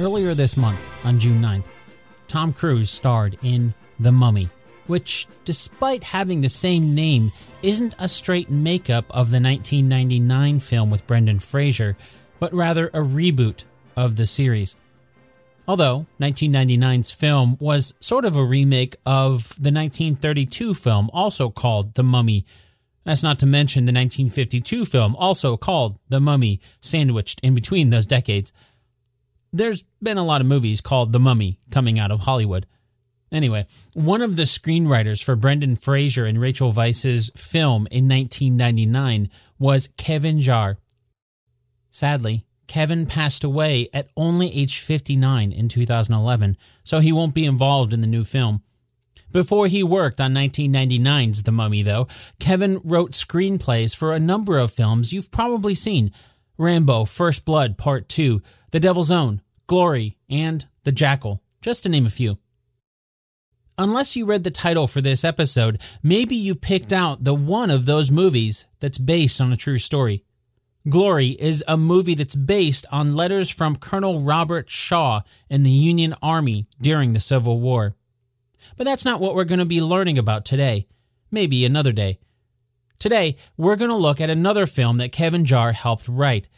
Earlier this month, on June 9th, Tom Cruise starred in The Mummy, which, despite having the same name, isn't a straight makeup of the 1999 film with Brendan Fraser, but rather a reboot of the series. Although 1999's film was sort of a remake of the 1932 film, also called The Mummy. That's not to mention the 1952 film, also called The Mummy, sandwiched in between those decades there's been a lot of movies called The Mummy coming out of Hollywood. Anyway, one of the screenwriters for Brendan Fraser and Rachel Weisz's film in 1999 was Kevin Jarre. Sadly, Kevin passed away at only age 59 in 2011, so he won't be involved in the new film. Before he worked on 1999's The Mummy, though, Kevin wrote screenplays for a number of films you've probably seen Rambo First Blood Part 2, The Devil's Own, Glory, and The Jackal, just to name a few. Unless you read the title for this episode, maybe you picked out the one of those movies that's based on a true story. Glory is a movie that's based on letters from Colonel Robert Shaw in the Union Army during the Civil War. But that's not what we're going to be learning about today. Maybe another day. Today, we're going to look at another film that Kevin Jarre helped write.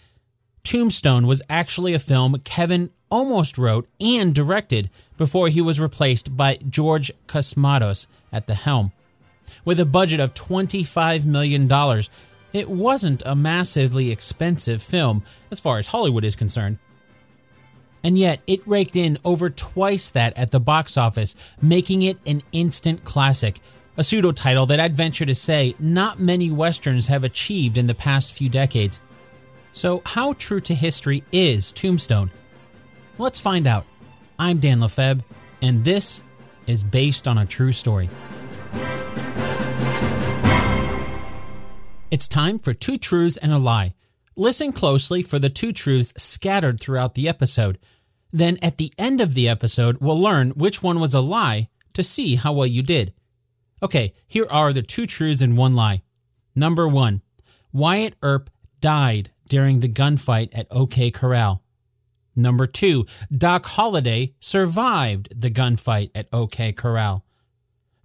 Tombstone was actually a film Kevin almost wrote and directed before he was replaced by George Cosmatos at the helm. With a budget of $25 million, it wasn't a massively expensive film as far as Hollywood is concerned. And yet, it raked in over twice that at the box office, making it an instant classic a pseudo title that I'd venture to say not many westerns have achieved in the past few decades. So, how true to history is Tombstone? Let's find out. I'm Dan Lefebvre, and this is based on a true story. It's time for two truths and a lie. Listen closely for the two truths scattered throughout the episode. Then, at the end of the episode, we'll learn which one was a lie to see how well you did. Okay, here are the two truths and one lie. Number one, Wyatt Earp died during the gunfight at OK Corral. Number two, Doc Holliday survived the gunfight at OK Corral.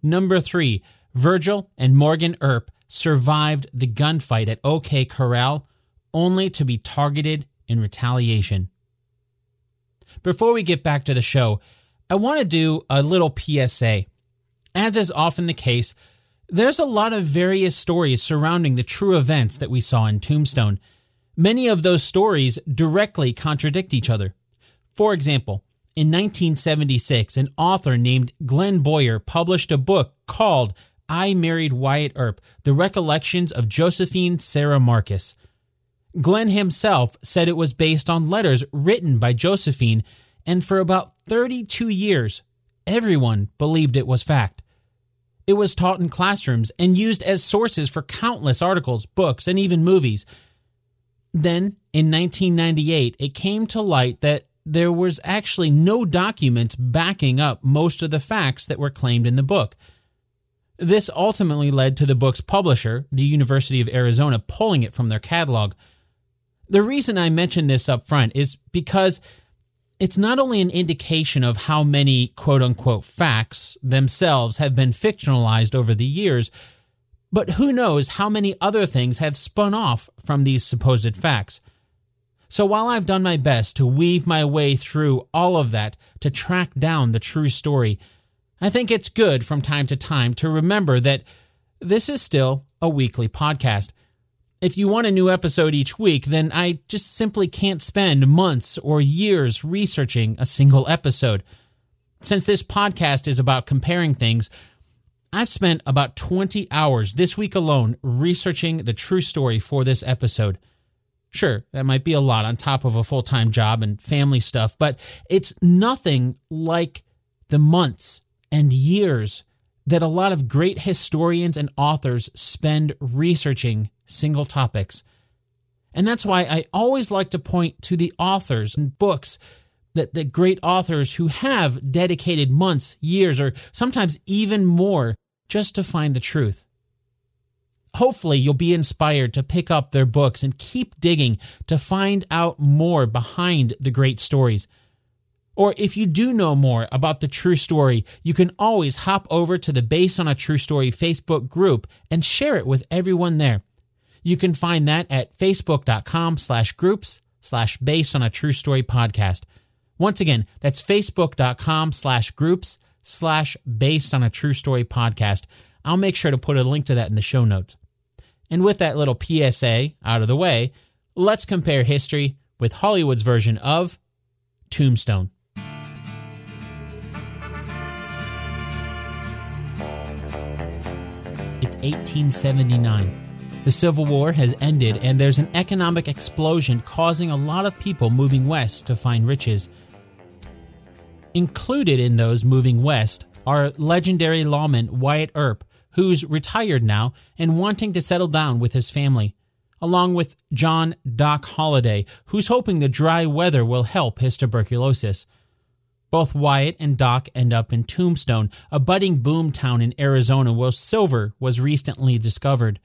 Number three, Virgil and Morgan Earp survived the gunfight at OK Corral only to be targeted in retaliation. Before we get back to the show, I want to do a little PSA. As is often the case, there's a lot of various stories surrounding the true events that we saw in Tombstone. Many of those stories directly contradict each other. For example, in 1976, an author named Glenn Boyer published a book called I Married Wyatt Earp The Recollections of Josephine Sarah Marcus. Glenn himself said it was based on letters written by Josephine, and for about 32 years, everyone believed it was fact. It was taught in classrooms and used as sources for countless articles, books, and even movies. Then, in 1998, it came to light that there was actually no documents backing up most of the facts that were claimed in the book. This ultimately led to the book's publisher, the University of Arizona, pulling it from their catalog. The reason I mention this up front is because it's not only an indication of how many quote unquote facts themselves have been fictionalized over the years, but who knows how many other things have spun off from these supposed facts. So while I've done my best to weave my way through all of that to track down the true story, I think it's good from time to time to remember that this is still a weekly podcast. If you want a new episode each week, then I just simply can't spend months or years researching a single episode. Since this podcast is about comparing things, I've spent about 20 hours this week alone researching the true story for this episode. Sure, that might be a lot on top of a full time job and family stuff, but it's nothing like the months and years that a lot of great historians and authors spend researching single topics. And that's why I always like to point to the authors and books that the great authors who have dedicated months, years, or sometimes even more just to find the truth. Hopefully, you'll be inspired to pick up their books and keep digging to find out more behind the great stories. Or if you do know more about the true story, you can always hop over to the Base on a True Story Facebook group and share it with everyone there. You can find that at facebook.com slash groups slash based on a true story podcast. Once again, that's facebook.com slash groups slash based on a true story podcast. I'll make sure to put a link to that in the show notes. And with that little PSA out of the way, let's compare history with Hollywood's version of Tombstone. It's 1879. The Civil War has ended, and there's an economic explosion causing a lot of people moving west to find riches. Included in those moving west are legendary lawman Wyatt Earp, who's retired now and wanting to settle down with his family, along with John Doc Holliday, who's hoping the dry weather will help his tuberculosis. Both Wyatt and Doc end up in Tombstone, a budding boom town in Arizona where silver was recently discovered.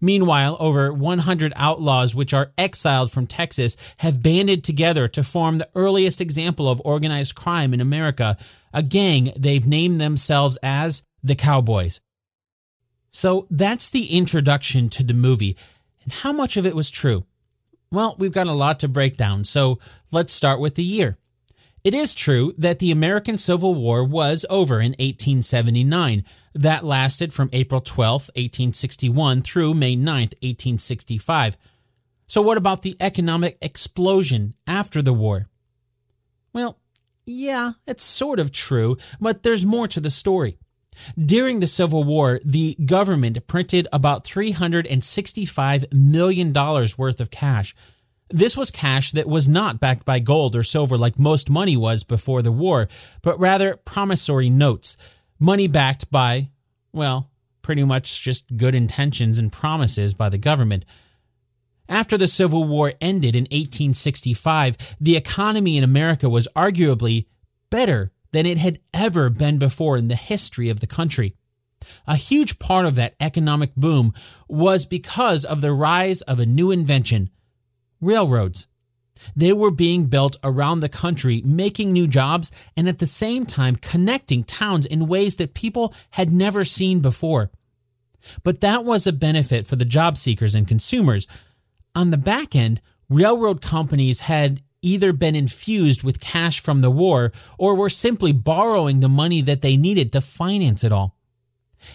Meanwhile, over 100 outlaws, which are exiled from Texas, have banded together to form the earliest example of organized crime in America, a gang they've named themselves as the Cowboys. So that's the introduction to the movie. And how much of it was true? Well, we've got a lot to break down, so let's start with the year. It is true that the American Civil War was over in 1879. That lasted from April 12, 1861 through May 9, 1865. So, what about the economic explosion after the war? Well, yeah, it's sort of true, but there's more to the story. During the Civil War, the government printed about $365 million worth of cash. This was cash that was not backed by gold or silver like most money was before the war, but rather promissory notes, money backed by, well, pretty much just good intentions and promises by the government. After the Civil War ended in 1865, the economy in America was arguably better than it had ever been before in the history of the country. A huge part of that economic boom was because of the rise of a new invention, railroads. They were being built around the country, making new jobs and at the same time connecting towns in ways that people had never seen before. But that was a benefit for the job seekers and consumers. On the back end, railroad companies had either been infused with cash from the war or were simply borrowing the money that they needed to finance it all.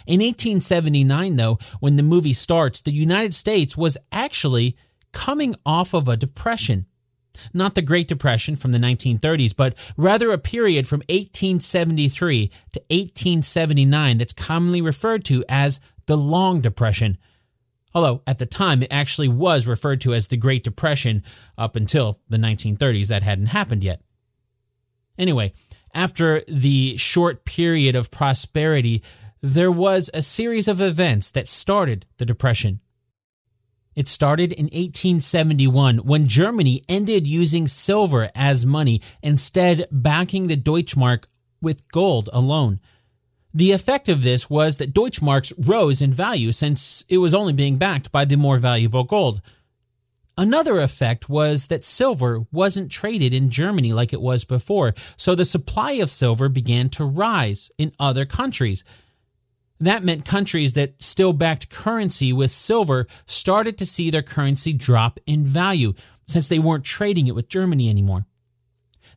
In 1879, though, when the movie starts, the United States was actually coming off of a depression. Not the Great Depression from the 1930s, but rather a period from 1873 to 1879 that's commonly referred to as the Long Depression. Although at the time it actually was referred to as the Great Depression up until the 1930s, that hadn't happened yet. Anyway, after the short period of prosperity, there was a series of events that started the Depression. It started in 1871 when Germany ended using silver as money, instead, backing the Deutschmark with gold alone. The effect of this was that Deutschmarks rose in value since it was only being backed by the more valuable gold. Another effect was that silver wasn't traded in Germany like it was before, so the supply of silver began to rise in other countries. That meant countries that still backed currency with silver started to see their currency drop in value since they weren't trading it with Germany anymore.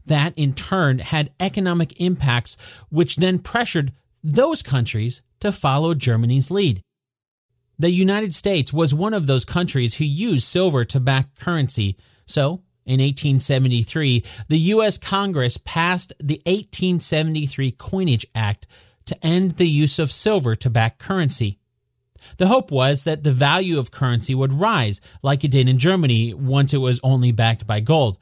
That in turn had economic impacts, which then pressured those countries to follow Germany's lead. The United States was one of those countries who used silver to back currency, so in 1873, the U.S. Congress passed the 1873 Coinage Act to end the use of silver to back currency. The hope was that the value of currency would rise, like it did in Germany once it was only backed by gold.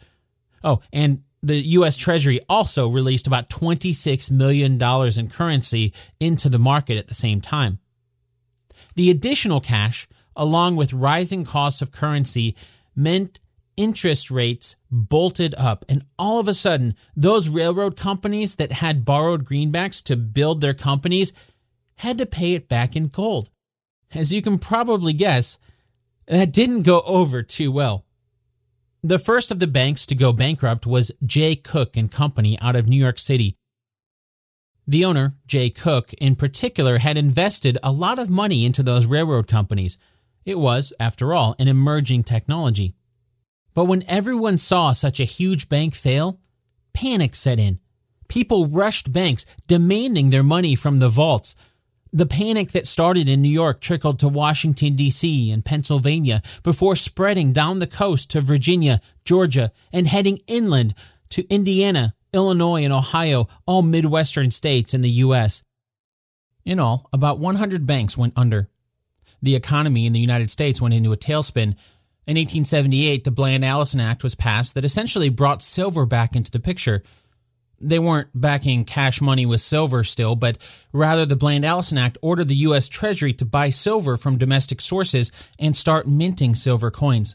Oh, and the U.S. Treasury also released about $26 million in currency into the market at the same time. The additional cash, along with rising costs of currency, meant interest rates bolted up. And all of a sudden, those railroad companies that had borrowed greenbacks to build their companies had to pay it back in gold. As you can probably guess, that didn't go over too well. The first of the banks to go bankrupt was Jay Cooke and Company out of New York City. The owner, Jay Cooke, in particular, had invested a lot of money into those railroad companies. It was, after all, an emerging technology. But when everyone saw such a huge bank fail, panic set in. People rushed banks, demanding their money from the vaults. The panic that started in New York trickled to Washington, D.C. and Pennsylvania before spreading down the coast to Virginia, Georgia, and heading inland to Indiana, Illinois, and Ohio, all Midwestern states in the U.S. In all, about 100 banks went under. The economy in the United States went into a tailspin. In 1878, the Bland Allison Act was passed that essentially brought silver back into the picture. They weren't backing cash money with silver still, but rather the Bland Allison Act ordered the U.S. Treasury to buy silver from domestic sources and start minting silver coins.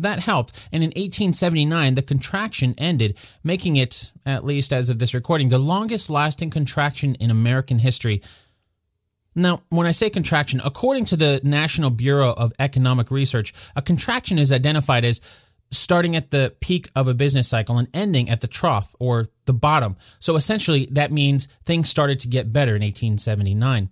That helped, and in 1879, the contraction ended, making it, at least as of this recording, the longest lasting contraction in American history. Now, when I say contraction, according to the National Bureau of Economic Research, a contraction is identified as starting at the peak of a business cycle and ending at the trough or the bottom. So essentially, that means things started to get better in 1879.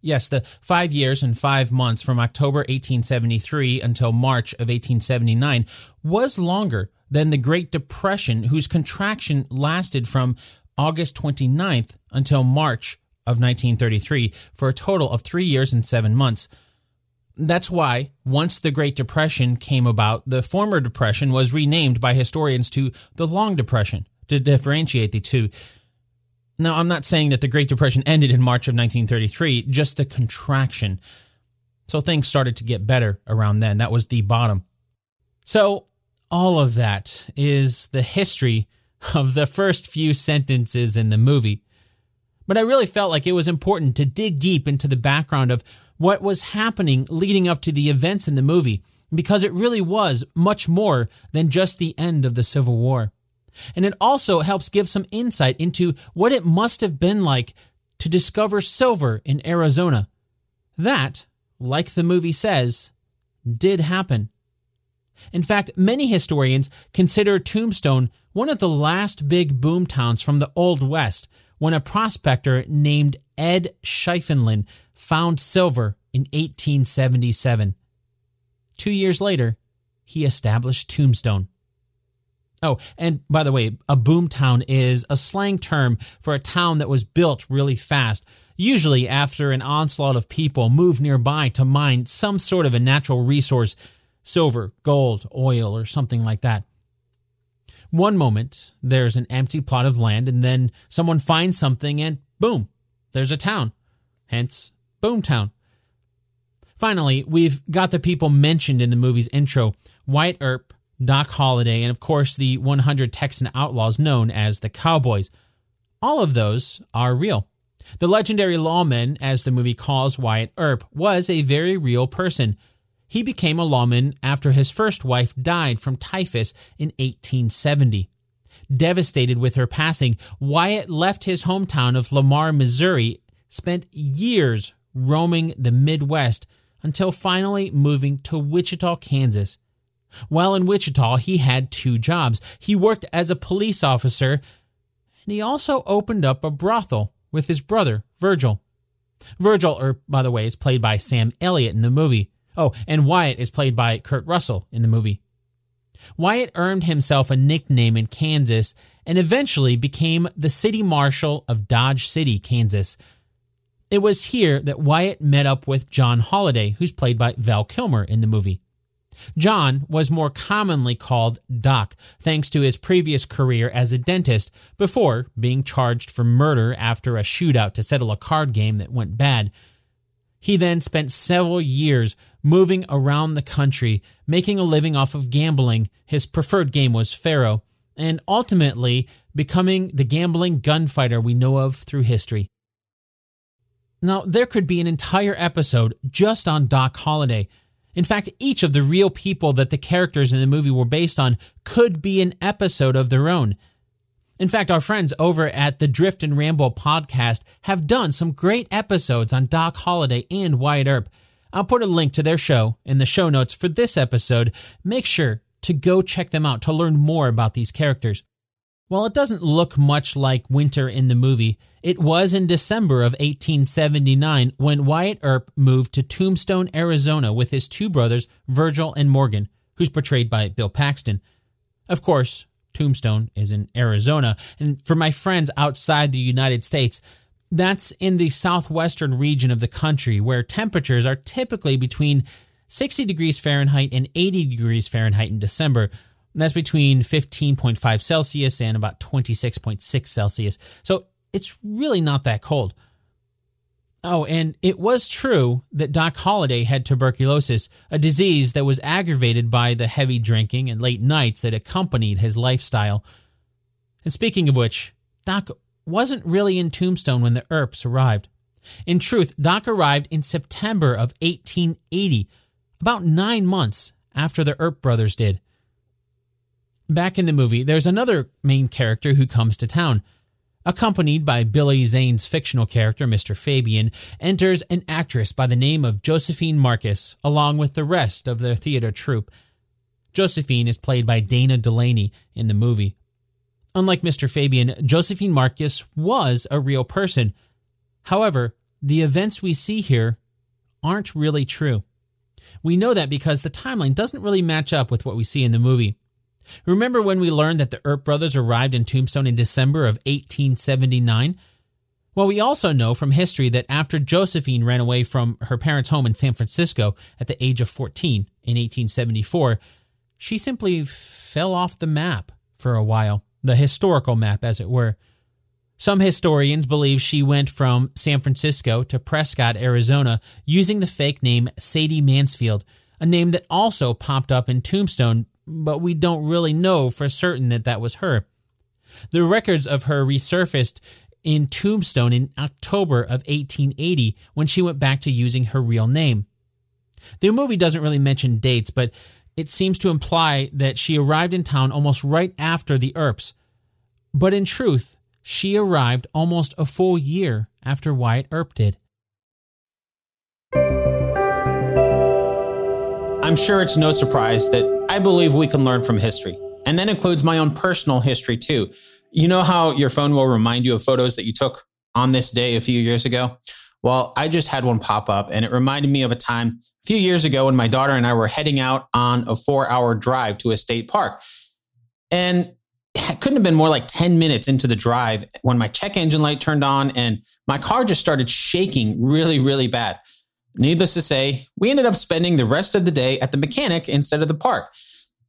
Yes, the five years and five months from October 1873 until March of 1879 was longer than the Great Depression, whose contraction lasted from August 29th until March of 1933 for a total of three years and seven months. That's why, once the Great Depression came about, the former Depression was renamed by historians to the Long Depression to differentiate the two. Now, I'm not saying that the Great Depression ended in March of 1933, just the contraction. So things started to get better around then. That was the bottom. So, all of that is the history of the first few sentences in the movie. But I really felt like it was important to dig deep into the background of what was happening leading up to the events in the movie, because it really was much more than just the end of the Civil War. And it also helps give some insight into what it must have been like to discover silver in Arizona. That, like the movie says, did happen. In fact, many historians consider Tombstone one of the last big boom towns from the Old West when a prospector named Ed Schieffelin found silver in 1877. Two years later, he established Tombstone. Oh, and by the way, a boom town is a slang term for a town that was built really fast, usually after an onslaught of people moved nearby to mine some sort of a natural resource silver, gold, oil, or something like that. One moment, there's an empty plot of land, and then someone finds something, and boom, there's a town. Hence, Boomtown. Finally, we've got the people mentioned in the movie's intro Wyatt Earp, Doc Holliday, and of course the 100 Texan outlaws known as the Cowboys. All of those are real. The legendary lawman, as the movie calls Wyatt Earp, was a very real person. He became a lawman after his first wife died from typhus in 1870. Devastated with her passing, Wyatt left his hometown of Lamar, Missouri, spent years roaming the Midwest until finally moving to Wichita, Kansas. While in Wichita, he had two jobs. He worked as a police officer, and he also opened up a brothel with his brother, Virgil. Virgil, or by the way, is played by Sam Elliott in the movie. Oh, and Wyatt is played by Kurt Russell in the movie. Wyatt earned himself a nickname in Kansas and eventually became the city marshal of Dodge City, Kansas. It was here that Wyatt met up with John Holliday, who's played by Val Kilmer in the movie. John was more commonly called Doc, thanks to his previous career as a dentist, before being charged for murder after a shootout to settle a card game that went bad. He then spent several years moving around the country, making a living off of gambling. His preferred game was Faro, and ultimately becoming the gambling gunfighter we know of through history. Now, there could be an entire episode just on Doc Holliday in fact, each of the real people that the characters in the movie were based on could be an episode of their own. In fact, our friends over at the Drift and Ramble podcast have done some great episodes on Doc Holliday and Wyatt Earp. I'll put a link to their show in the show notes for this episode. Make sure to go check them out to learn more about these characters. While it doesn't look much like winter in the movie, it was in December of 1879 when Wyatt Earp moved to Tombstone, Arizona with his two brothers, Virgil and Morgan, who's portrayed by Bill Paxton. Of course, Tombstone is in Arizona, and for my friends outside the United States, that's in the southwestern region of the country where temperatures are typically between 60 degrees Fahrenheit and 80 degrees Fahrenheit in December. And that's between 15.5 Celsius and about 26.6 Celsius. So it's really not that cold. Oh, and it was true that Doc Holliday had tuberculosis, a disease that was aggravated by the heavy drinking and late nights that accompanied his lifestyle. And speaking of which, Doc wasn't really in Tombstone when the Earps arrived. In truth, Doc arrived in September of 1880, about nine months after the Earp brothers did. Back in the movie, there's another main character who comes to town. Accompanied by Billy Zane's fictional character, Mr. Fabian, enters an actress by the name of Josephine Marcus, along with the rest of their theater troupe. Josephine is played by Dana Delany in the movie. Unlike Mr. Fabian, Josephine Marcus was a real person. However, the events we see here aren't really true. We know that because the timeline doesn't really match up with what we see in the movie. Remember when we learned that the Earp brothers arrived in Tombstone in December of 1879? Well, we also know from history that after Josephine ran away from her parents' home in San Francisco at the age of 14 in 1874, she simply fell off the map for a while the historical map, as it were. Some historians believe she went from San Francisco to Prescott, Arizona, using the fake name Sadie Mansfield, a name that also popped up in Tombstone, but we don't really know for certain that that was her. The records of her resurfaced in Tombstone in October of 1880 when she went back to using her real name. The movie doesn't really mention dates, but it seems to imply that she arrived in town almost right after the Earps. But in truth, she arrived almost a full year after Wyatt Earp did. I'm sure it's no surprise that I believe we can learn from history. And that includes my own personal history too. You know how your phone will remind you of photos that you took on this day a few years ago? Well, I just had one pop up and it reminded me of a time a few years ago when my daughter and I were heading out on a four hour drive to a state park. And it couldn't have been more like 10 minutes into the drive when my check engine light turned on and my car just started shaking really, really bad. Needless to say, we ended up spending the rest of the day at the mechanic instead of the park.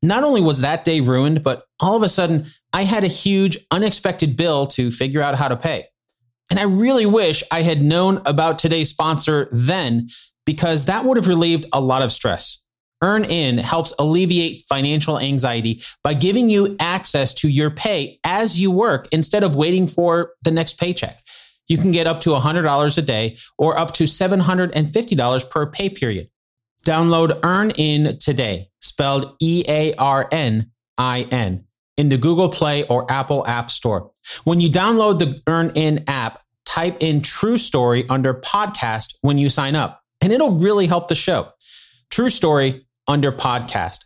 Not only was that day ruined, but all of a sudden I had a huge unexpected bill to figure out how to pay. And I really wish I had known about today's sponsor then because that would have relieved a lot of stress. Earn In helps alleviate financial anxiety by giving you access to your pay as you work instead of waiting for the next paycheck. You can get up to $100 a day or up to $750 per pay period. Download Earn In today, spelled E A R N I N, in the Google Play or Apple App Store. When you download the Earn In app, type in True Story under podcast when you sign up, and it'll really help the show. True Story under podcast.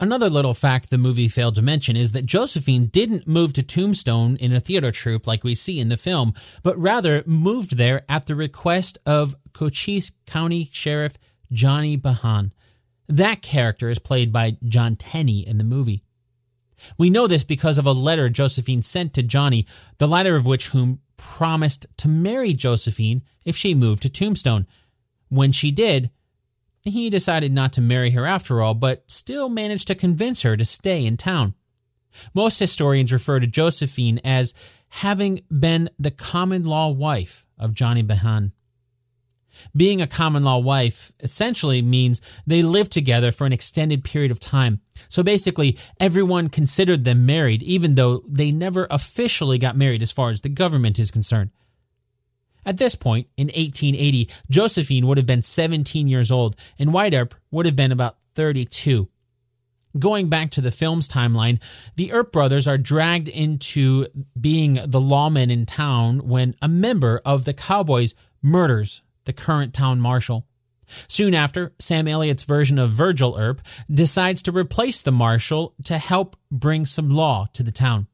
Another little fact the movie failed to mention is that Josephine didn't move to Tombstone in a theater troupe like we see in the film, but rather moved there at the request of Cochise County Sheriff Johnny Behan. That character is played by Jon Tenney in the movie. We know this because of a letter Josephine sent to Johnny, the latter of which whom promised to marry Josephine if she moved to Tombstone. When she did, he decided not to marry her after all, but still managed to convince her to stay in town. Most historians refer to Josephine as having been the common law wife of Johnny Behan. Being a common law wife essentially means they lived together for an extended period of time. So basically, everyone considered them married, even though they never officially got married as far as the government is concerned. At this point, in 1880, Josephine would have been 17 years old, and Earp would have been about 32. Going back to the film's timeline, the Earp brothers are dragged into being the lawmen in town when a member of the Cowboys murders the current town marshal. Soon after, Sam Elliott's version of Virgil Earp decides to replace the marshal to help bring some law to the town.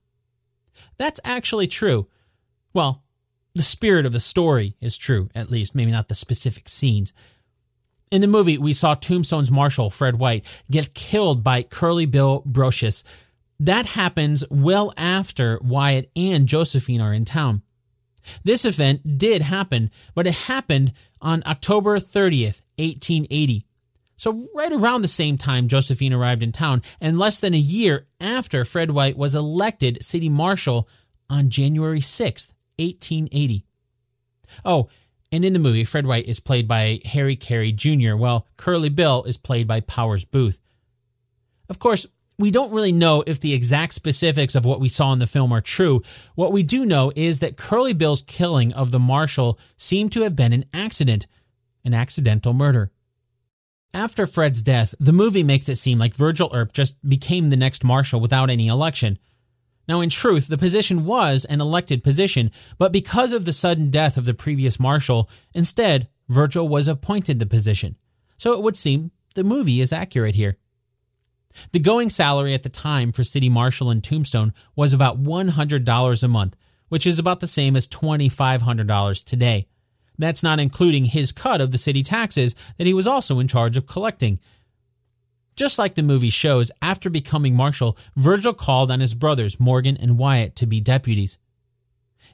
That's actually true. Well, the spirit of the story is true, at least, maybe not the specific scenes. In the movie, we saw Tombstone's marshal, Fred White, get killed by Curly Bill Brocius. That happens well after Wyatt and Josephine are in town. This event did happen, but it happened on October 30th, 1880. So, right around the same time Josephine arrived in town, and less than a year after Fred White was elected city marshal on January 6th, 1880. Oh, and in the movie, Fred White is played by Harry Carey Jr., while Curly Bill is played by Powers Boothe. Of course, we don't really know if the exact specifics of what we saw in the film are true. What we do know is that Curly Bill's killing of the marshal seemed to have been an accident, an accidental murder. After Fred's death, the movie makes it seem like Virgil Earp just became the next marshal without any election. Now, in truth, the position was an elected position, but because of the sudden death of the previous marshal, instead, Virgil was appointed the position. So it would seem the movie is accurate here. The going salary at the time for city marshal in Tombstone was about $100 a month, which is about the same as $2,500 today. That's not including his cut of the city taxes that he was also in charge of collecting. Just like the movie shows, after becoming marshal, Virgil called on his brothers, Morgan and Wyatt, to be deputies.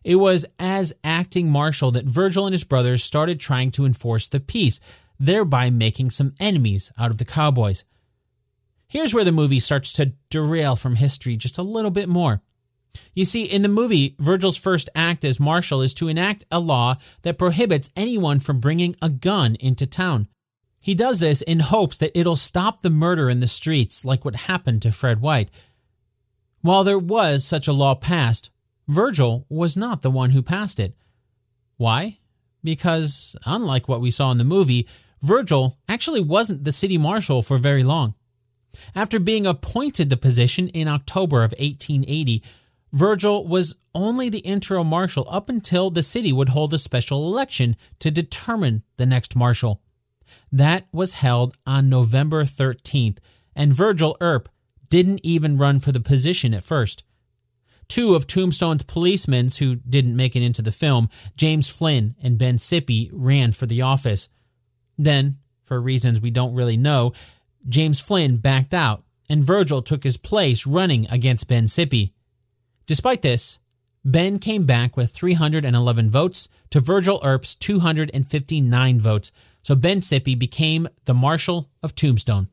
It was as acting marshal that Virgil and his brothers started trying to enforce the peace, thereby making some enemies out of the cowboys. Here's where the movie starts to derail from history just a little bit more. You see, in the movie, Virgil's first act as marshal is to enact a law that prohibits anyone from bringing a gun into town. He does this in hopes that it'll stop the murder in the streets, like what happened to Fred White. While there was such a law passed, Virgil was not the one who passed it. Why? Because, unlike what we saw in the movie, Virgil actually wasn't the city marshal for very long. After being appointed the position in October of 1880, Virgil was only the interim marshal up until the city would hold a special election to determine the next marshal. That was held on November 13th, and Virgil Earp didn't even run for the position at first. Two of Tombstone's policemen who didn't make it into the film, James Flynn and Ben Sippy, ran for the office. Then, for reasons we don't really know, James Flynn backed out, and Virgil took his place running against Ben Sippy. Despite this, Ben came back with 311 votes to Virgil Earp's 259 votes, so Ben Sippy became the Marshal of Tombstone.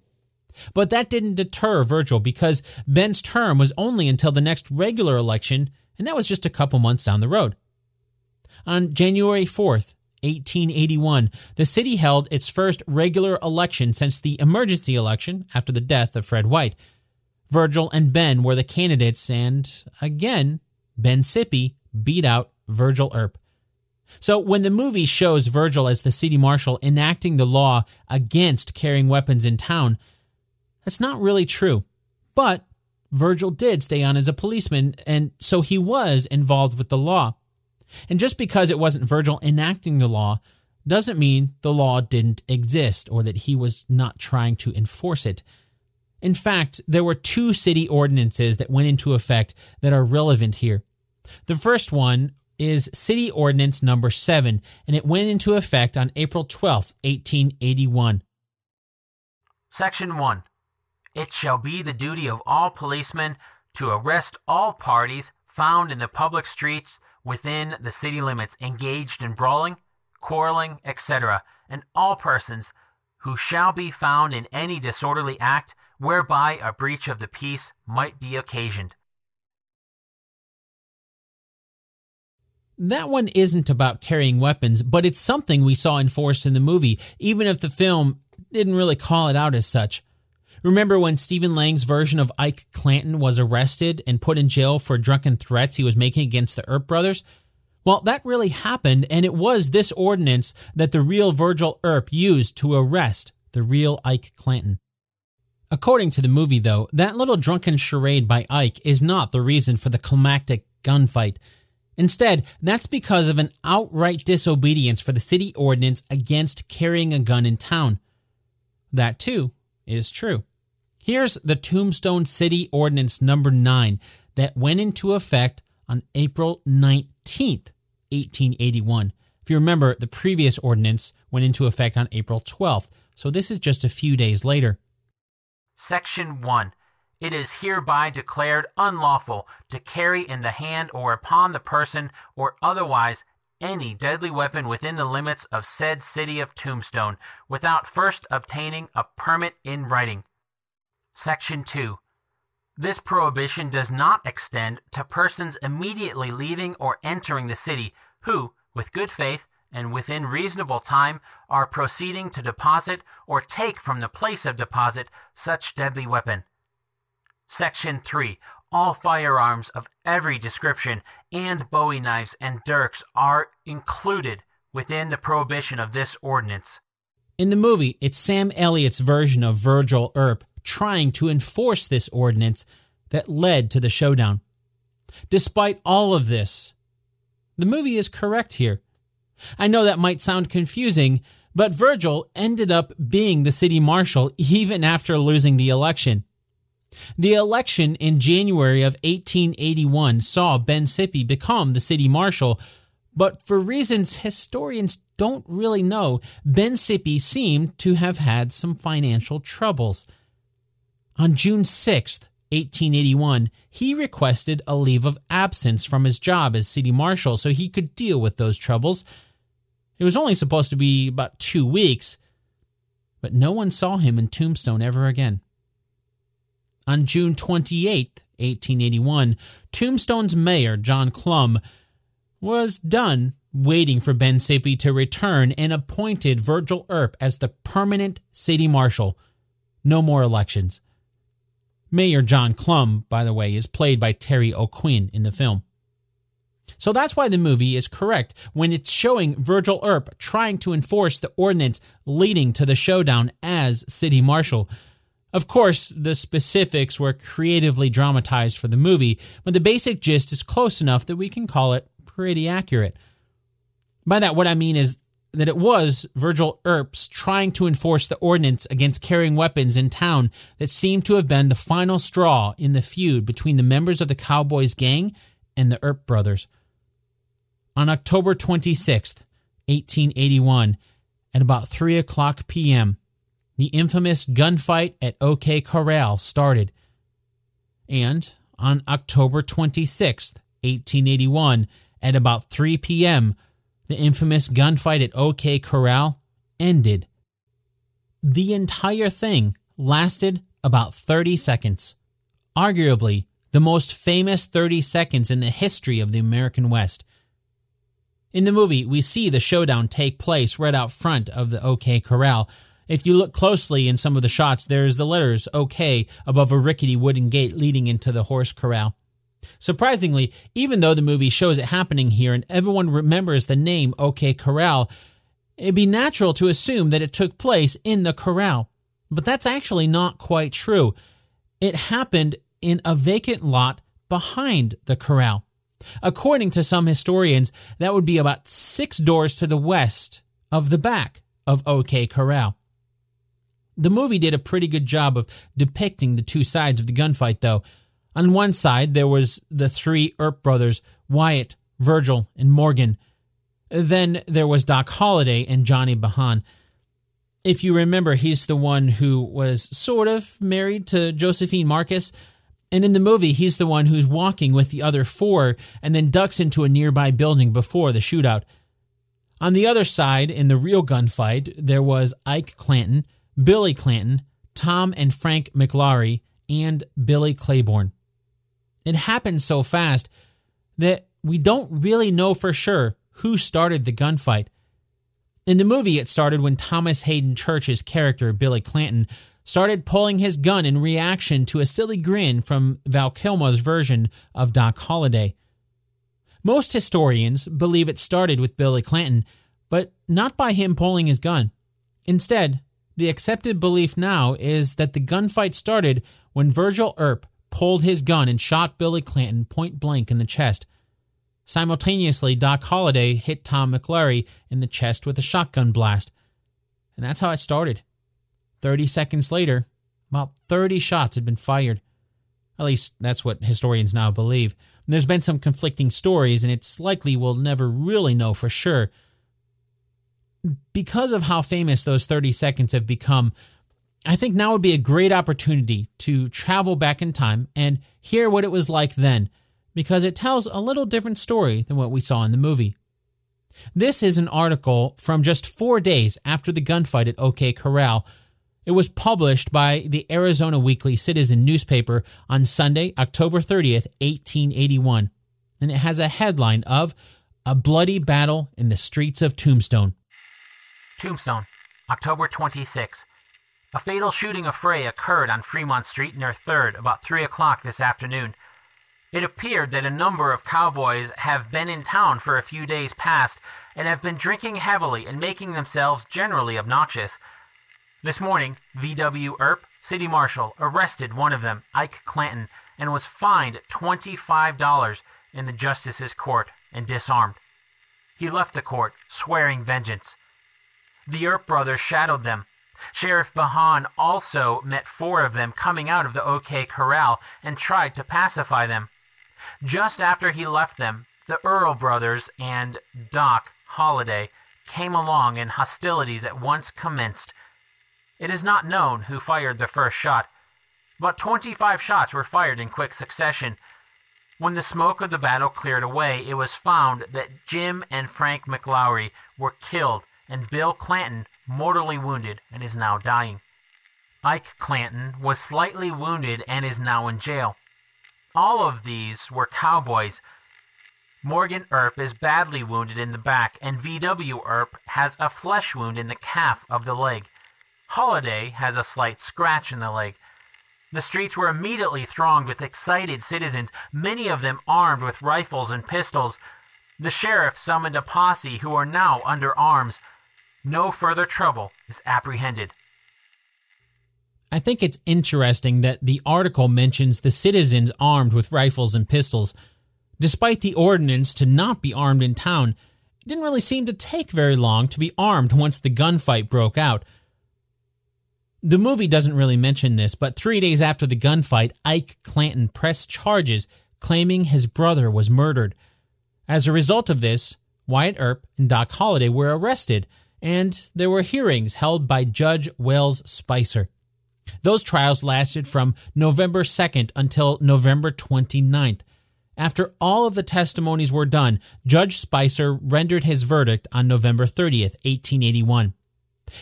But that didn't deter Virgil because Ben's term was only until the next regular election, and that was just a couple months down the road. On January 4th, 1881, the city held its first regular election since the emergency election after the death of Fred White. Virgil and Ben were the candidates, and again, Ben Sippy beat out Virgil Earp. So when the movie shows Virgil as the city marshal enacting the law against carrying weapons in town, that's not really true. But Virgil did stay on as a policeman, and so he was involved with the law. And just because it wasn't Virgil enacting the law doesn't mean the law didn't exist or that he was not trying to enforce it. In fact, there were two city ordinances that went into effect that are relevant here. The first one is City Ordinance Number 7, and it went into effect on April 12, 1881. Section 1. It shall be the duty of all policemen to arrest all parties found in the public streets within the city limits engaged in brawling, quarreling, etc., and all persons who shall be found in any disorderly act whereby a breach of the peace might be occasioned. That one isn't about carrying weapons, but it's something we saw enforced in the movie, even if the film didn't really call it out as such. Remember when Stephen Lang's version of Ike Clanton was arrested and put in jail for drunken threats he was making against the Earp brothers? Well, that really happened, and it was this ordinance that the real Virgil Earp used to arrest the real Ike Clanton. According to the movie, though, that little drunken charade by Ike is not the reason for the climactic gunfight. Instead, that's because of an outright disobedience for the city ordinance against carrying a gun in town. That, too, is true. Here's the Tombstone City Ordinance number 9 that went into effect on April 19th, 1881. If you remember, the previous ordinance went into effect on April 12th, so this is just a few days later. Section 1 it is hereby declared unlawful to carry in the hand or upon the person or otherwise any deadly weapon within the limits of said city of Tombstone without first obtaining a permit in writing. Section 2. This prohibition does not extend to persons immediately leaving or entering the city who, with good faith and within reasonable time, are proceeding to deposit or take from the place of deposit such deadly weapon Section 3. All firearms of every description and bowie knives and dirks are included within the prohibition of this ordinance. In the movie, it's Sam Elliott's version of Virgil Earp trying to enforce this ordinance that led to the showdown. Despite all of this, the movie is correct here. I know that might sound confusing, but Virgil ended up being the city marshal even after losing the election. The election in January of 1881 saw Ben Sippy become the city marshal, but for reasons historians don't really know, Ben Sippy seemed to have had some financial troubles. On June 6, 1881, he requested a leave of absence from his job as city marshal so he could deal with those troubles. It was only supposed to be about two weeks, but no one saw him in Tombstone ever again. On June 28, 1881, Tombstone's mayor, John Clum, was done waiting for Ben Sippy to return and appointed Virgil Earp as the permanent city marshal. No more elections. Mayor John Clum, by the way, is played by Terry O'Quinn in the film. So that's why the movie is correct when it's showing Virgil Earp trying to enforce the ordinance leading to the showdown as city marshal. Of course, the specifics were creatively dramatized for the movie, but the basic gist is close enough that we can call it pretty accurate. By that, what I mean is that it was Virgil Earps trying to enforce the ordinance against carrying weapons in town that seemed to have been the final straw in the feud between the members of the Cowboys gang and the Earp brothers. On October 26th, 1881, at about 3 o'clock p.m., the infamous gunfight at OK Corral started. And on October 26, 1881, at about 3 p.m., the infamous gunfight at OK Corral ended. The entire thing lasted about 30 seconds, arguably the most famous 30 seconds in the history of the American West. In the movie, we see the showdown take place right out front of the OK Corral, if you look closely in some of the shots, there's the letters OK above a rickety wooden gate leading into the horse corral. Surprisingly, even though the movie shows it happening here and everyone remembers the name OK Corral, it'd be natural to assume that it took place in the corral. But that's actually not quite true. It happened in a vacant lot behind the corral. According to some historians, that would be about six doors to the west of the back of OK Corral. The movie did a pretty good job of depicting the two sides of the gunfight, though. On one side, there was the three Earp brothers Wyatt, Virgil, and Morgan. Then there was Doc Holliday and Johnny Behan. If you remember, he's the one who was sort of married to Josephine Marcus. And in the movie, he's the one who's walking with the other four and then ducks into a nearby building before the shootout. On the other side, in the real gunfight, there was Ike Clanton, Billy Clanton, Tom and Frank McLaury, and Billy Claiborne. It happened so fast that we don't really know for sure who started the gunfight. In the movie, it started when Thomas Haden Church's character, Billy Clanton, started pulling his gun in reaction to a silly grin from Val Kilmer's version of Doc Holliday. Most historians believe it started with Billy Clanton, but not by him pulling his gun. Instead, the accepted belief now is that the gunfight started when Virgil Earp pulled his gun and shot Billy Clanton point blank in the chest. Simultaneously, Doc Holliday hit Tom McLaury in the chest with a shotgun blast. And that's how it started. 30 seconds later, about 30 shots had been fired. At least that's what historians now believe. And there's been some conflicting stories, and it's likely we'll never really know for sure. Because of how famous those 30 seconds have become, I think now would be a great opportunity to travel back in time and hear what it was like then, because it tells a little different story than what we saw in the movie. This is an article from just four days after the gunfight at OK Corral. It was published by the Arizona Weekly Citizen newspaper on Sunday, October 30th, 1881, and it has a headline of A Bloody Battle in the Streets of Tombstone. Tombstone, October 26. A fatal shooting affray occurred on Fremont Street near 3rd about 3 o'clock this afternoon. It appeared that a number of cowboys have been in town for a few days past and have been drinking heavily and making themselves generally obnoxious. This morning, V.W. Earp, city marshal, arrested one of them, Ike Clanton, and was fined $25 in the justice's court and disarmed. He left the court, swearing vengeance. The Earp brothers shadowed them. Sheriff Behan also met four of them coming out of the OK Corral and tried to pacify them. Just after he left them, the Earp brothers and Doc Holliday came along and hostilities at once commenced. It is not known who fired the first shot, but 25 shots were fired in quick succession. When the smoke of the battle cleared away, it was found that Jim and Frank McLaury were killed and Bill Clanton mortally wounded and is now dying. Ike Clanton was slightly wounded and is now in jail. All of these were cowboys. Morgan Earp is badly wounded in the back, and V.W. Earp has a flesh wound in the calf of the leg. Holliday has a slight scratch in the leg. The streets were immediately thronged with excited citizens, many of them armed with rifles and pistols. The sheriff summoned a posse who are now under arms. No further trouble is apprehended. I think it's interesting that the article mentions the citizens armed with rifles and pistols. Despite the ordinance to not be armed in town, it didn't really seem to take very long to be armed once the gunfight broke out. The movie doesn't really mention this, but three days after the gunfight, Ike Clanton pressed charges claiming his brother was murdered. As a result of this, Wyatt Earp and Doc Holliday were arrested, and there were hearings held by Judge Wells Spicer. Those trials lasted from November 2nd until November 29th. After all of the testimonies were done, Judge Spicer rendered his verdict on November 30th, 1881.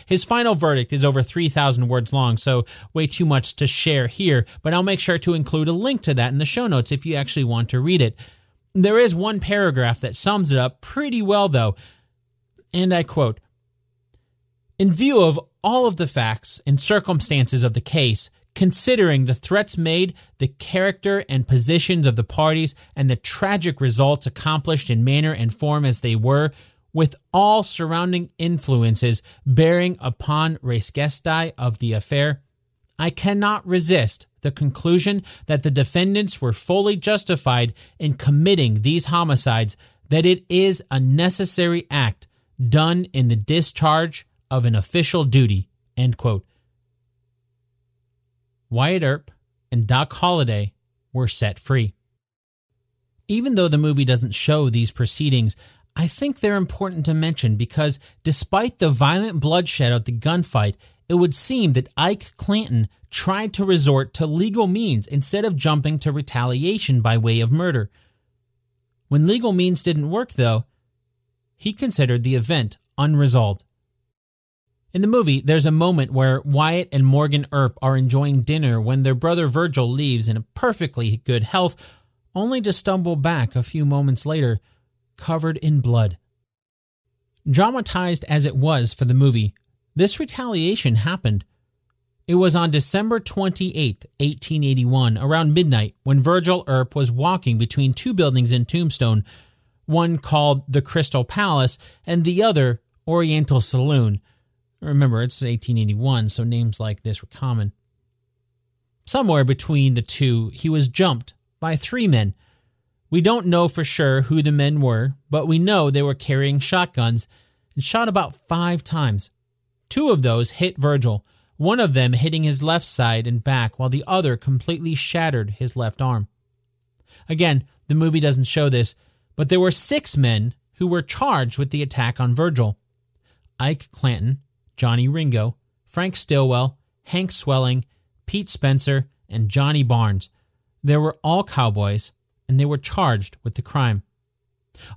His final verdict is over 3,000 words long, so way too much to share here, but I'll make sure to include a link to that in the show notes if you actually want to read it. There is one paragraph that sums it up pretty well, though, and I quote In view of all of the facts and circumstances of the case, considering the threats made, the character and positions of the parties, and the tragic results accomplished in manner and form as they were, with all surrounding influences bearing upon res gestae of the affair, I cannot resist the conclusion that the defendants were fully justified in committing these homicides, that it is a necessary act done in the discharge of an official duty. End quote. Wyatt Earp and Doc Holliday were set free. Even though the movie doesn't show these proceedings, I think they're important to mention because despite the violent bloodshed of the gunfight, it would seem that Ike Clanton tried to resort to legal means instead of jumping to retaliation by way of murder. When legal means didn't work, though, he considered the event unresolved. In the movie, there's a moment where Wyatt and Morgan Earp are enjoying dinner when their brother Virgil leaves in perfectly good health, only to stumble back a few moments later, covered in blood. Dramatized as it was for the movie, this retaliation happened. It was on December 28, 1881, around midnight, when Virgil Earp was walking between two buildings in Tombstone one called the Crystal Palace and the other Oriental Saloon. Remember, it's 1881, so names like this were common. Somewhere between the two, he was jumped by three men. We don't know for sure who the men were, but we know they were carrying shotguns and shot about five times. Two of those hit Virgil, one of them hitting his left side and back, while the other completely shattered his left arm. Again, the movie doesn't show this, but there were six men who were charged with the attack on Virgil Ike Clanton, Johnny Ringo, Frank Stillwell, Hank Swilling, Pete Spencer, and Johnny Barnes. They were all cowboys, and they were charged with the crime.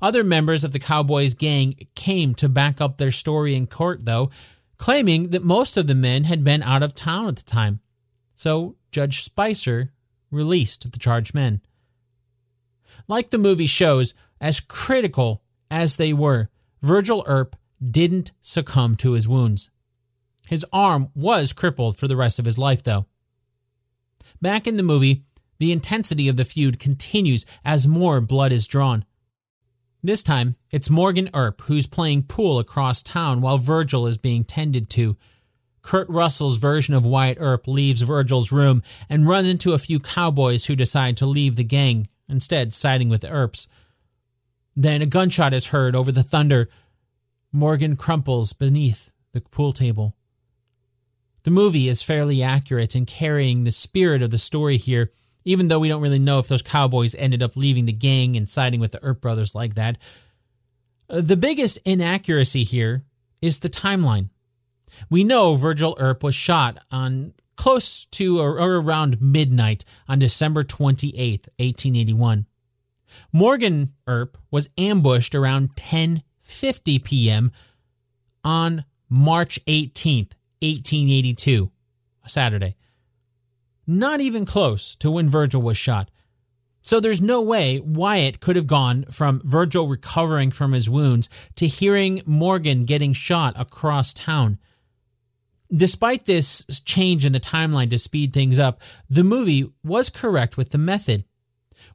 Other members of the Cowboys gang came to back up their story in court, though, claiming that most of the men had been out of town at the time. So Judge Spicer released the charged men. Like the movie shows, as critical as they were, Virgil Earp didn't succumb to his wounds. His arm was crippled for the rest of his life, though. Back in the movie, the intensity of the feud continues as more blood is drawn. This time, it's Morgan Earp who's playing pool across town while Virgil is being tended to. Kurt Russell's version of Wyatt Earp leaves Virgil's room and runs into a few cowboys who decide to leave the gang, instead siding with Earps. Then a gunshot is heard over the thunder. Morgan crumples beneath the pool table. The movie is fairly accurate in carrying the spirit of the story here, even though we don't really know if those cowboys ended up leaving the gang and siding with the Earp brothers like that. Uh, the biggest inaccuracy here is the timeline. We know Virgil Earp was shot on close to or, around midnight on December 28th, 1881. Morgan Earp was ambushed around 10:50 p.m. on March 18th, 1882, a Saturday. Not even close to when Virgil was shot. So there's no way Wyatt could have gone from Virgil recovering from his wounds to hearing Morgan getting shot across town. Despite this change in the timeline to speed things up, the movie was correct with the method.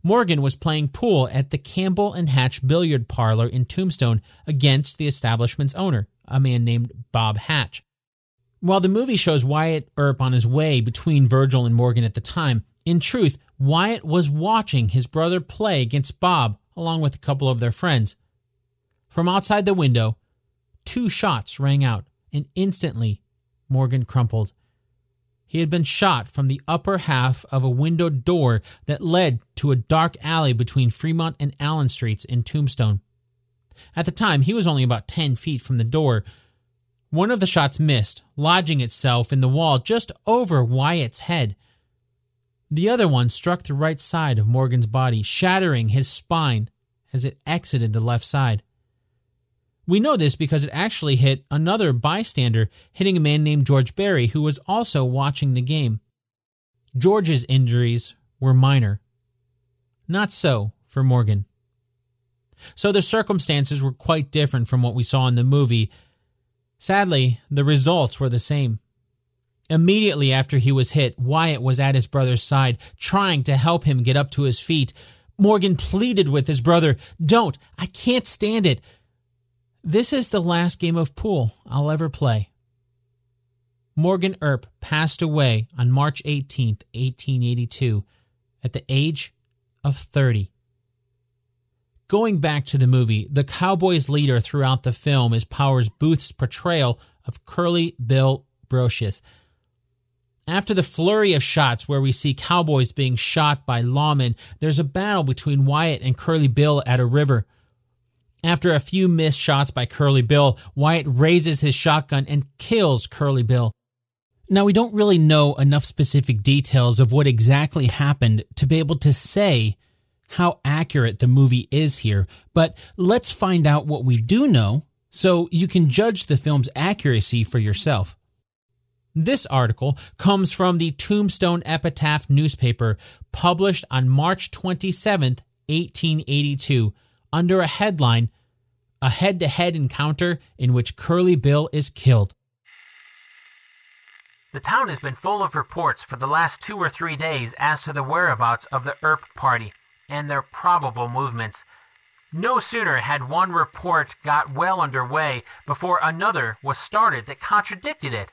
Morgan was playing pool at the Campbell and Hatch billiard parlor in Tombstone against the establishment's owner, a man named Bob Hatch. While the movie shows Wyatt Earp on his way between Virgil and Morgan at the time, in truth, Wyatt was watching his brother play against Bob along with a couple of their friends. From outside the window, two shots rang out, and instantly Morgan crumpled. He had been shot from the upper half of a windowed door that led to a dark alley between Fremont and Allen Streets in Tombstone. At the time, he was only about 10 feet from the door, one of the shots missed, lodging itself in the wall just over Wyatt's head. The other one struck the right side of Morgan's body, shattering his spine as it exited the left side. We know this because it actually hit another bystander, hitting a man named George Berry, who was also watching the game. George's injuries were minor. Not so for Morgan. So the circumstances were quite different from what we saw in the movie, Sadly, the results were the same. Immediately after he was hit, Wyatt was at his brother's side, trying to help him get up to his feet. Morgan pleaded with his brother, Don't, I can't stand it. This is the last game of pool I'll ever play. Morgan Earp passed away on March 18, 1882, at the age of 30. Going back to the movie, the Cowboys leader throughout the film is Powers Boothe's portrayal of Curly Bill Brocius. After the flurry of shots where we see cowboys being shot by lawmen, there's a battle between Wyatt and Curly Bill at a river. After a few missed shots by Curly Bill, Wyatt raises his shotgun and kills Curly Bill. Now, we don't really know enough specific details of what exactly happened to be able to say how accurate the movie is here, but let's find out what we do know so you can judge the film's accuracy for yourself. This article comes from the Tombstone Epitaph newspaper, published on March 27, 1882, under a headline A Head to Head Encounter in Which Curly Bill is Killed. The town has been full of reports for the last two or three days as to the whereabouts of the Earp party and their probable movements. No sooner had one report got well underway before another was started that contradicted it.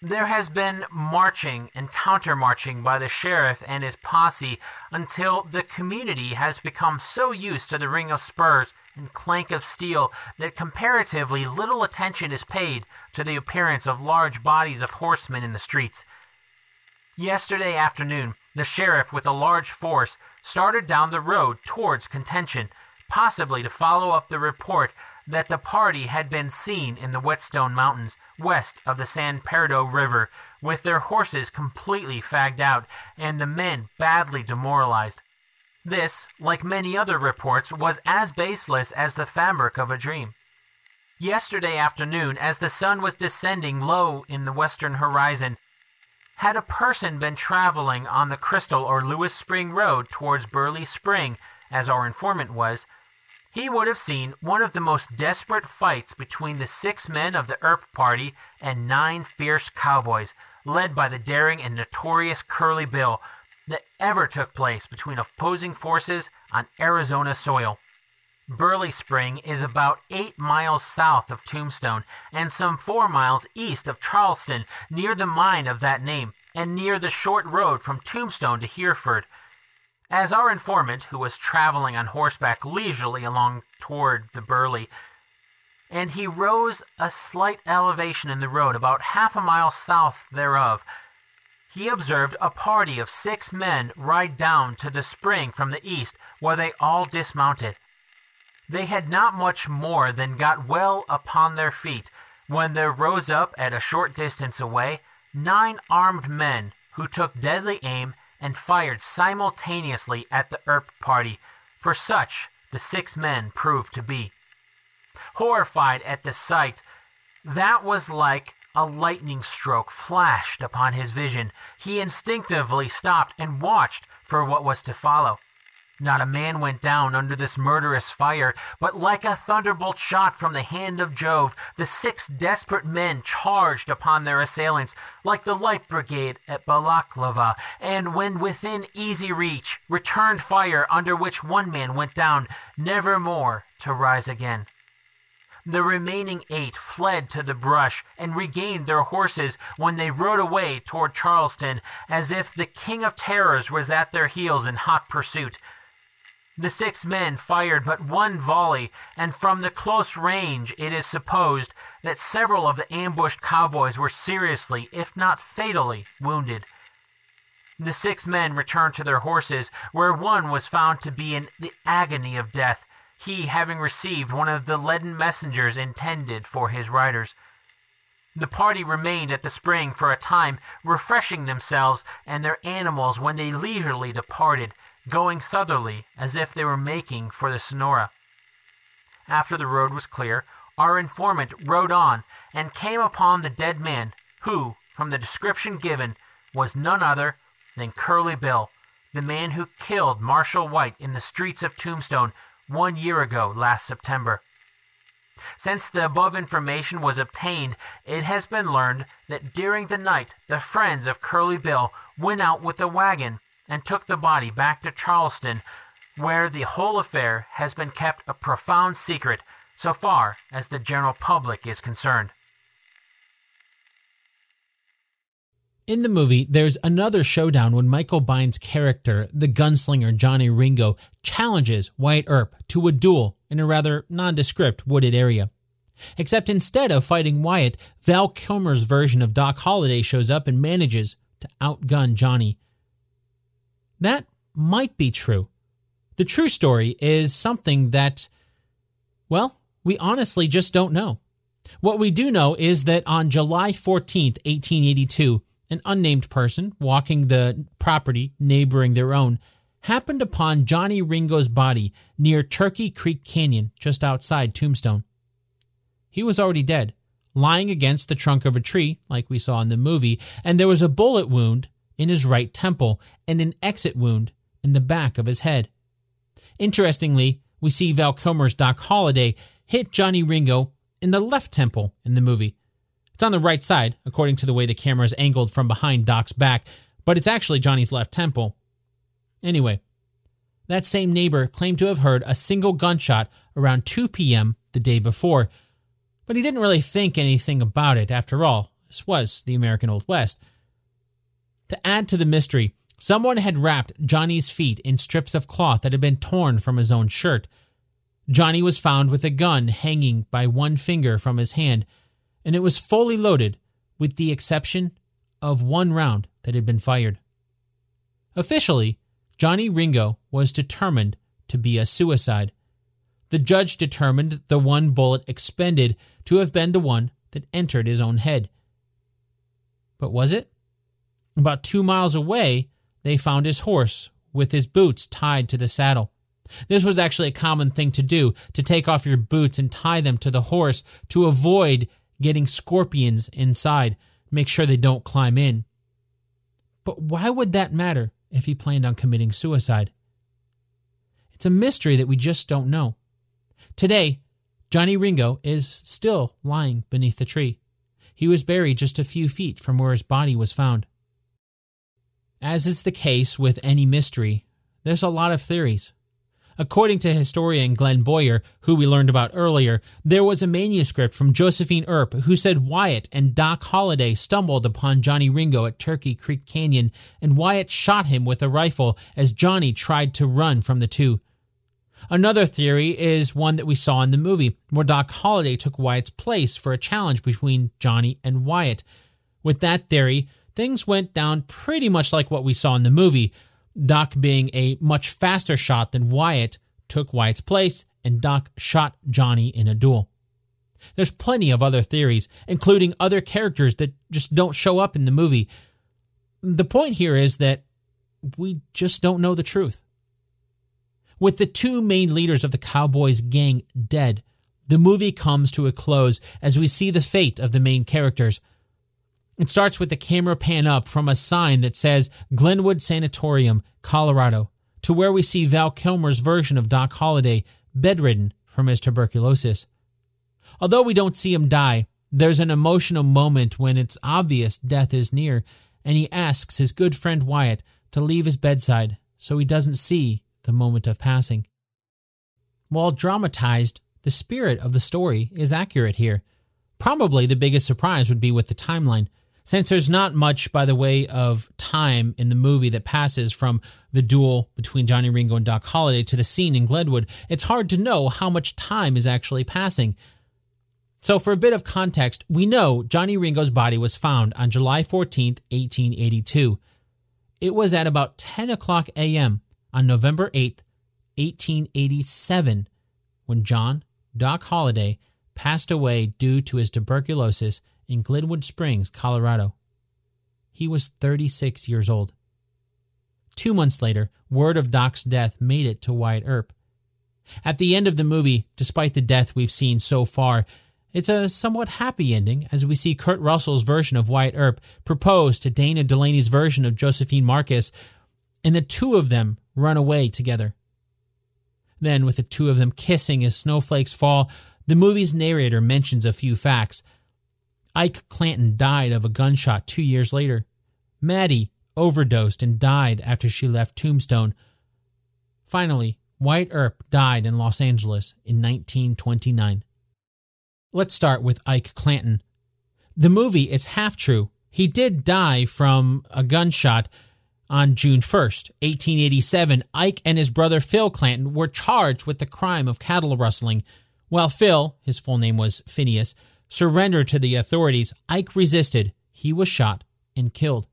There has been marching and counter-marching by the sheriff and his posse until the community has become so used to the ring of spurs and clank of steel that comparatively little attention is paid to the appearance of large bodies of horsemen in the streets. Yesterday afternoon, the sheriff with a large force started down the road towards contention, possibly to follow up the report that the party had been seen in the Whetstone Mountains, west of the San Pedro River, with their horses completely fagged out and the men badly demoralized. This, like many other reports, was as baseless as the fabric of a dream. Yesterday afternoon, as the sun was descending low in the western horizon, had a person been traveling on the Crystal or Lewis Spring Road towards Burleigh Spring, as our informant was, he would have seen one of the most desperate fights between the six men of the Earp party and nine fierce cowboys, led by the daring and notorious Curly Bill, that ever took place between opposing forces on Arizona soil. Burleigh Spring is about eight miles south of Tombstone and some four miles east of Charleston, near the mine of that name, and near the short road from Tombstone to Hereford. As our informant, who was traveling on horseback leisurely along toward the Burleigh, and he rose a slight elevation in the road about half a mile south thereof, he observed a party of six men ride down to the spring from the east, where they all dismounted. They had not much more than got well upon their feet when there rose up at a short distance away nine armed men who took deadly aim and fired simultaneously at the Earp party, for such the six men proved to be. Horrified at the sight, that was like a lightning stroke flashed upon his vision. He instinctively stopped and watched for what was to follow. Not a man went down under this murderous fire, but like a thunderbolt shot from the hand of Jove, the six desperate men charged upon their assailants, like the light brigade at Balaklava, and when within easy reach, returned fire under which one man went down, never more to rise again. The remaining eight fled to the brush and regained their horses when they rode away toward Charleston, as if the King of Terrors was at their heels in hot pursuit. The six men fired but one volley, and from the close range it is supposed that several of the ambushed cowboys were seriously, if not fatally, wounded. The six men returned to their horses, where one was found to be in the agony of death, he having received one of the leaden messengers intended for his riders. The party remained at the spring for a time, refreshing themselves and their animals when they leisurely departed going southerly as if they were making for the Sonora. After the road was clear, our informant rode on and came upon the dead man, who, from the description given, was none other than Curly Bill, the man who killed Marshal White in the streets of Tombstone one year ago last September. Since the above information was obtained, it has been learned that during the night the friends of Curly Bill went out with a wagon and took the body back to Charleston, where the whole affair has been kept a profound secret so far as the general public is concerned. In the movie, there's another showdown when Michael Biehn's character, the gunslinger Johnny Ringo, challenges Wyatt Earp to a duel in a rather nondescript wooded area. Except instead of fighting Wyatt, Val Kilmer's version of Doc Holliday shows up and manages to outgun Johnny, that might be true. The true story is something that, well, we honestly just don't know. What we do know is that on July 14th, 1882, an unnamed person walking the property neighboring their own happened upon Johnny Ringo's body near Turkey Creek Canyon, just outside Tombstone. He was already dead, lying against the trunk of a tree, like we saw in the movie, and there was a bullet wound in his right temple and an exit wound in the back of his head. Interestingly, we see Val Kilmer's Doc Holliday hit Johnny Ringo in the left temple in the movie. It's on the right side, according to the way the camera is angled from behind Doc's back, but it's actually Johnny's left temple. Anyway, That same neighbor claimed to have heard a single gunshot around 2 p.m. the day before, but he didn't really think anything about it after all. This was the American Old West. To add to the mystery, someone had wrapped Johnny's feet in strips of cloth that had been torn from his own shirt. Johnny was found with a gun hanging by one finger from his hand, and it was fully loaded, with the exception of one round that had been fired. Officially, Johnny Ringo was determined to be a suicide. The judge determined the one bullet expended to have been the one that entered his own head. But was it? About two miles away, they found his horse with his boots tied to the saddle. This was actually a common thing to do to take off your boots and tie them to the horse to avoid getting scorpions inside, make sure they don't climb in. But why would that matter if he planned on committing suicide? It's a mystery that we just don't know. Today, Johnny Ringo is still lying beneath the tree. He was buried just a few feet from where his body was found. As is the case with any mystery, there's a lot of theories. According to historian Glenn Boyer, who we learned about earlier, there was a manuscript from Josephine Earp who said Wyatt and Doc Holliday stumbled upon Johnny Ringo at Turkey Creek Canyon, and Wyatt shot him with a rifle as Johnny tried to run from the two. Another theory is one that we saw in the movie, where Doc Holliday took Wyatt's place for a challenge between Johnny and Wyatt. With that theory, things went down pretty much like what we saw in the movie. Doc, being a much faster shot than Wyatt, took Wyatt's place, and Doc shot Johnny in a duel. There's plenty of other theories, including other characters that just don't show up in the movie. The point here is that we just don't know the truth. With the two main leaders of the Cowboys gang dead, the movie comes to a close as we see the fate of the main characters. It starts with the camera pan up from a sign that says Glenwood Sanatorium, Colorado, to where we see Val Kilmer's version of Doc Holliday, bedridden from his tuberculosis. Although we don't see him die, there's an emotional moment when it's obvious death is near, and he asks his good friend Wyatt to leave his bedside so he doesn't see the moment of passing. While dramatized, the spirit of the story is accurate here. Probably the biggest surprise would be with the timeline, since there's not much by the way of time in the movie that passes from the duel between Johnny Ringo and Doc Holliday to the scene in Glenwood, it's hard to know how much time is actually passing. So, for a bit of context, we know Johnny Ringo's body was found on July 14th, 1882. It was at about 10 o'clock a.m on November 8, 1887, when John Doc Holliday passed away due to his tuberculosis in Glenwood Springs, Colorado. He was 36 years old. Two months later, word of Doc's death made it to Wyatt Earp. At the end of the movie, despite the death we've seen so far, it's a somewhat happy ending as we see Kurt Russell's version of Wyatt Earp propose to Dana Delany's version of Josephine Marcus, and the two of them run away together. Then, with the two of them kissing as snowflakes fall, the movie's narrator mentions a few facts. Ike Clanton died of a gunshot two years later. Mattie overdosed and died after she left Tombstone. Finally, Wyatt Earp died in Los Angeles in 1929. Let's start with Ike Clanton. The movie is half true. He did die from a gunshot on June 1st, 1887, Ike and his brother Phil Clanton were charged with the crime of cattle rustling. While Phil, his full name was Phineas, surrendered to the authorities, Ike resisted. He was shot and killed.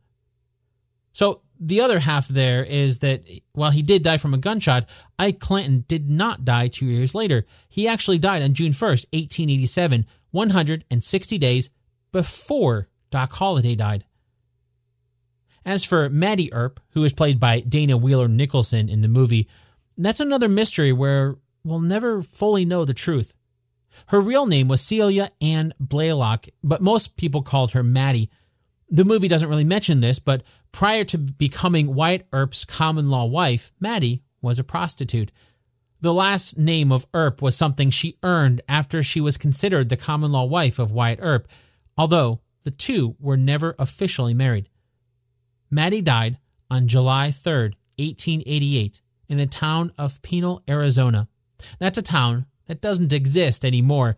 So the other half there is that while he did die from a gunshot, Ike Clanton did not die two years later. He actually died on June 1st, 1887, 160 days before Doc Holliday died. As for Mattie Earp, who is played by Dana Wheeler Nicholson in the movie, that's another mystery where we'll never fully know the truth. Her real name was Celia Ann Blaylock, but most people called her Mattie. The movie doesn't really mention this, but prior to becoming Wyatt Earp's common law wife, Mattie was a prostitute. The last name of Earp was something she earned after she was considered the common law wife of Wyatt Earp, although the two were never officially married. Mattie died on July 3, 1888, in the town of Pinal, Arizona. That's a town that doesn't exist anymore.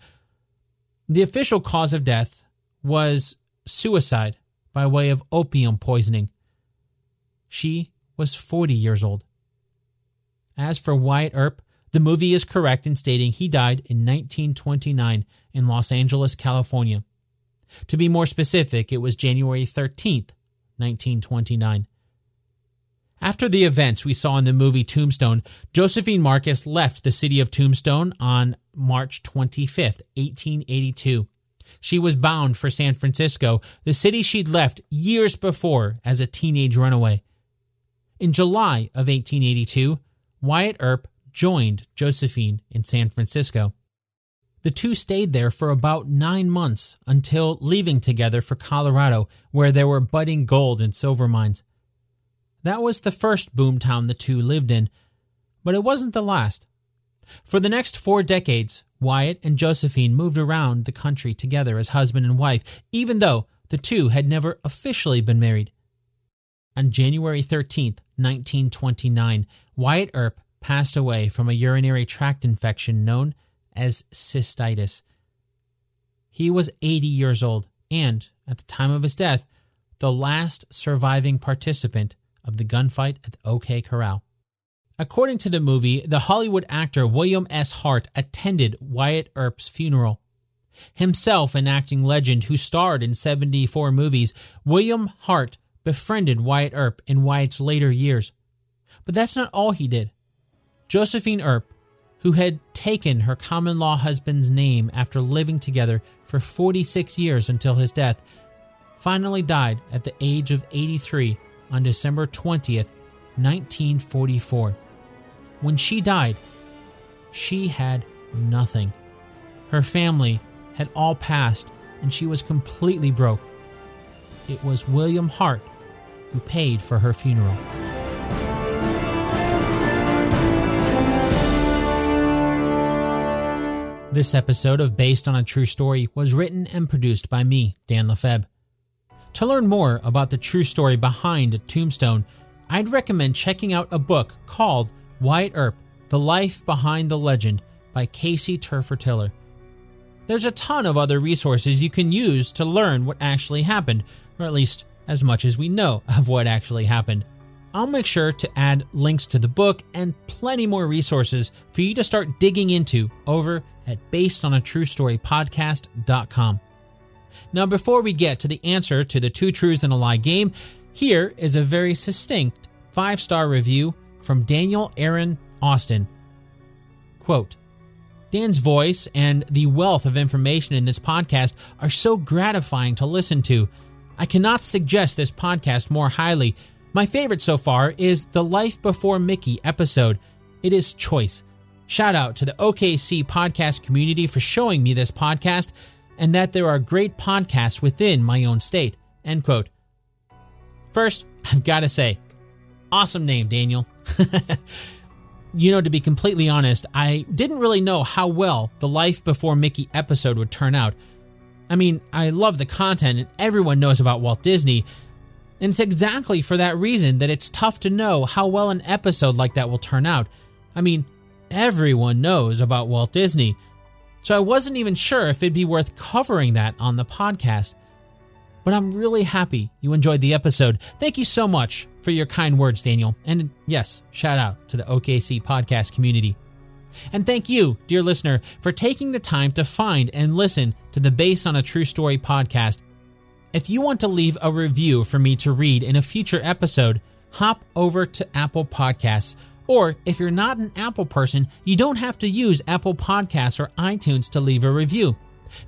The official cause of death was suicide by way of opium poisoning. She was 40 years old. As for Wyatt Earp, the movie is correct in stating he died in 1929 in Los Angeles, California. To be more specific, it was January 13th, 1929. After the events we saw in the movie Tombstone, Josephine Marcus left the city of Tombstone on March 25th, 1882. She was bound for San Francisco, the city she'd left years before as a teenage runaway. In July of 1882, Wyatt Earp joined Josephine in San Francisco. The two stayed there for about nine months until leaving together for Colorado, where there were budding gold and silver mines. That was the first boomtown the two lived in, but it wasn't the last. For the next four decades, Wyatt and Josephine moved around the country together as husband and wife, even though the two had never officially been married. On January 13th, 1929, Wyatt Earp passed away from a urinary tract infection known as cystitis. He was 80 years old and, at the time of his death, the last surviving participant of the gunfight at the OK Corral. According to the movie, the Hollywood actor William S. Hart attended Wyatt Earp's funeral. Himself an acting legend who starred in 74 movies, William Hart befriended Wyatt Earp in Wyatt's later years. But that's not all he did. Josephine Earp, who had taken her common law husband's name after living together for 46 years until his death, finally died at the age of 83 on December 20th, 1944. When she died, she had nothing. Her family had all passed, and she was completely broke. It was William Hart who paid for her funeral. This episode of Based on a True Story was written and produced by me, Dan Lefebvre. To learn more about the true story behind Tombstone, I'd recommend checking out a book called Wyatt Earp The Life Behind the Legend by Casey Tefertiller. There's a ton of other resources you can use to learn what actually happened, or at least as much as we know of what actually happened. I'll make sure to add links to the book and plenty more resources for you to start digging into over at basedonatruestorypodcast.com. Now, before we get to the answer to the two truths and a lie game, here is a very succinct five star review from Daniel Aaron Austin. Quote, Dan's voice and the wealth of information in this podcast are so gratifying to listen to. I cannot suggest this podcast more highly. My favorite so far is the Life Before Mickey episode. It is choice. Shout out to the OKC podcast community for showing me this podcast and that there are great podcasts within my own state. End quote. First, I've got to say, awesome name, Daniel. you know, to be completely honest, I didn't really know how well the Life Before Mickey episode would turn out. I mean, I love the content and everyone knows about Walt Disney, and it's exactly for that reason that it's tough to know how well an episode like that will turn out. I mean, everyone knows about Walt Disney, so I wasn't even sure if it'd be worth covering that on the podcast. But I'm really happy you enjoyed the episode. Thank you so much for your kind words, Daniel. And yes, shout out to the OKC podcast community. And thank you, dear listener, for taking the time to find and listen to the Base on a True Story podcast. If you want to leave a review for me to read in a future episode, hop over to Apple Podcasts or if you're not an Apple person, you don't have to use Apple Podcasts or iTunes to leave a review.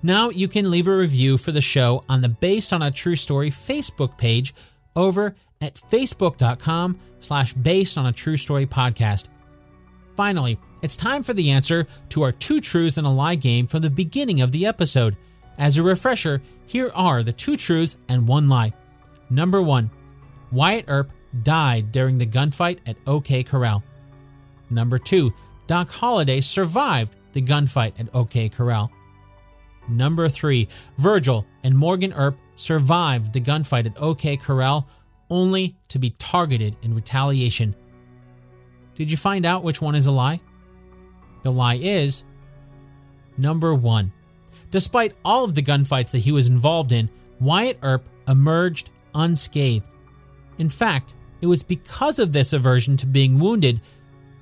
Now you can leave a review for the show on the Based on a True Story Facebook page over at facebook.com slash based on a true story podcast. Finally, it's time for the answer to our two truths and a lie game from the beginning of the episode. As a refresher, here are the two truths and one lie. Number one, Wyatt Earp died during the gunfight at OK Corral. Number 2. Doc Holliday survived the gunfight at OK Corral. Number 3. Virgil and Morgan Earp survived the gunfight at OK Corral only to be targeted in retaliation. Did you find out which one is a lie? The lie is number one. Despite all of the gunfights that he was involved in, Wyatt Earp emerged unscathed. In fact, it was because of this aversion to being wounded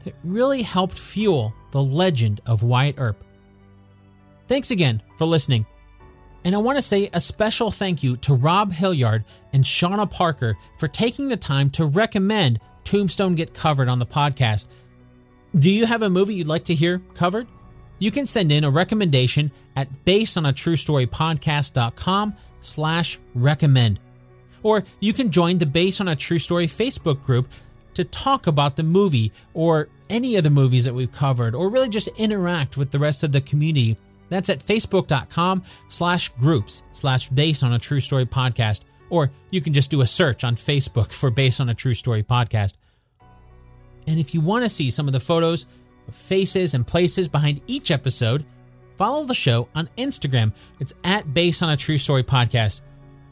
that really helped fuel the legend of Wyatt Earp. Thanks again for listening. And I want to say a special thank you to Rob Hilliard and Shauna Parker for taking the time to recommend Tombstone get covered on the podcast. Do you have a movie you'd like to hear covered? You can send in a recommendation at basedonatruestorypodcast.com slash recommend. Or you can join the Based on a True Story Facebook group to talk about the movie or any of the movies that we've covered, or really just interact with the rest of the community. That's at facebook.com slash groups slash based on a true story podcast. Or you can just do a search on Facebook for Based on a True Story podcast. And if you want to see some of the photos, of faces, and places behind each episode, follow the show on Instagram. It's at Based on a True Story podcast.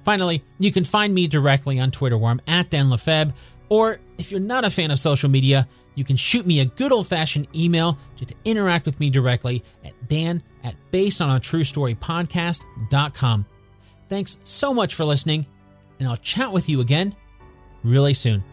Finally, you can find me directly on Twitter where I'm at Dan Lefebvre. Or if you're not a fan of social media, you can shoot me a good old fashioned email to, to interact with me directly at dan at basedonatruestorypodcast.com. Thanks so much for listening, and I'll chat with you again really soon.